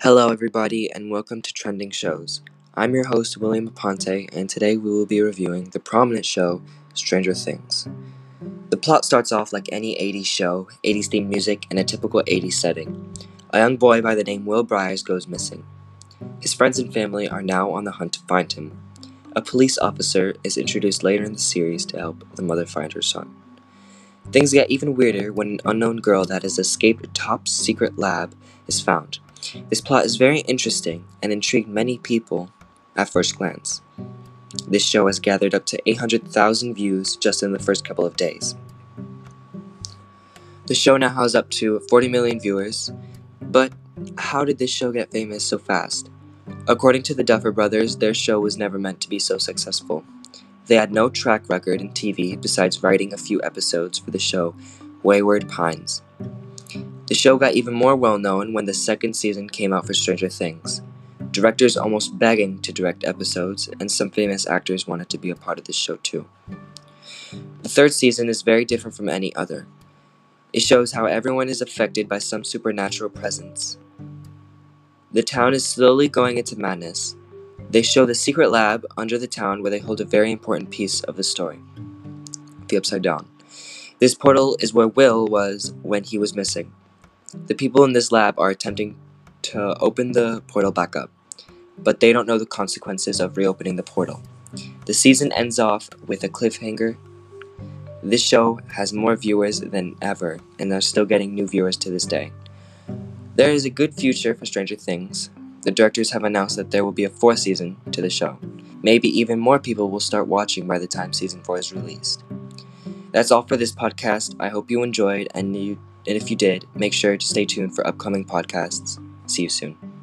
Hello, everybody, and welcome to Trending Shows. I'm your host, William Aponte, and today we will be reviewing the prominent show, Stranger Things. The plot starts off like any 80s show 80s themed music in a typical 80s setting. A young boy by the name Will Byers goes missing. His friends and family are now on the hunt to find him. A police officer is introduced later in the series to help the mother find her son. Things get even weirder when an unknown girl that has escaped a top secret lab is found. This plot is very interesting and intrigued many people at first glance. This show has gathered up to 800,000 views just in the first couple of days. The show now has up to 40 million viewers, but how did this show get famous so fast? According to the Duffer Brothers, their show was never meant to be so successful. They had no track record in TV besides writing a few episodes for the show Wayward Pines. The show got even more well known when the second season came out for Stranger Things. Directors almost begging to direct episodes, and some famous actors wanted to be a part of this show too. The third season is very different from any other. It shows how everyone is affected by some supernatural presence. The town is slowly going into madness. They show the secret lab under the town where they hold a very important piece of the story the Upside Down. This portal is where Will was when he was missing. The people in this lab are attempting to open the portal back up, but they don't know the consequences of reopening the portal. The season ends off with a cliffhanger. This show has more viewers than ever, and they're still getting new viewers to this day. There is a good future for Stranger Things. The directors have announced that there will be a fourth season to the show. Maybe even more people will start watching by the time season 4 is released. That's all for this podcast. I hope you enjoyed and you and if you did, make sure to stay tuned for upcoming podcasts. See you soon.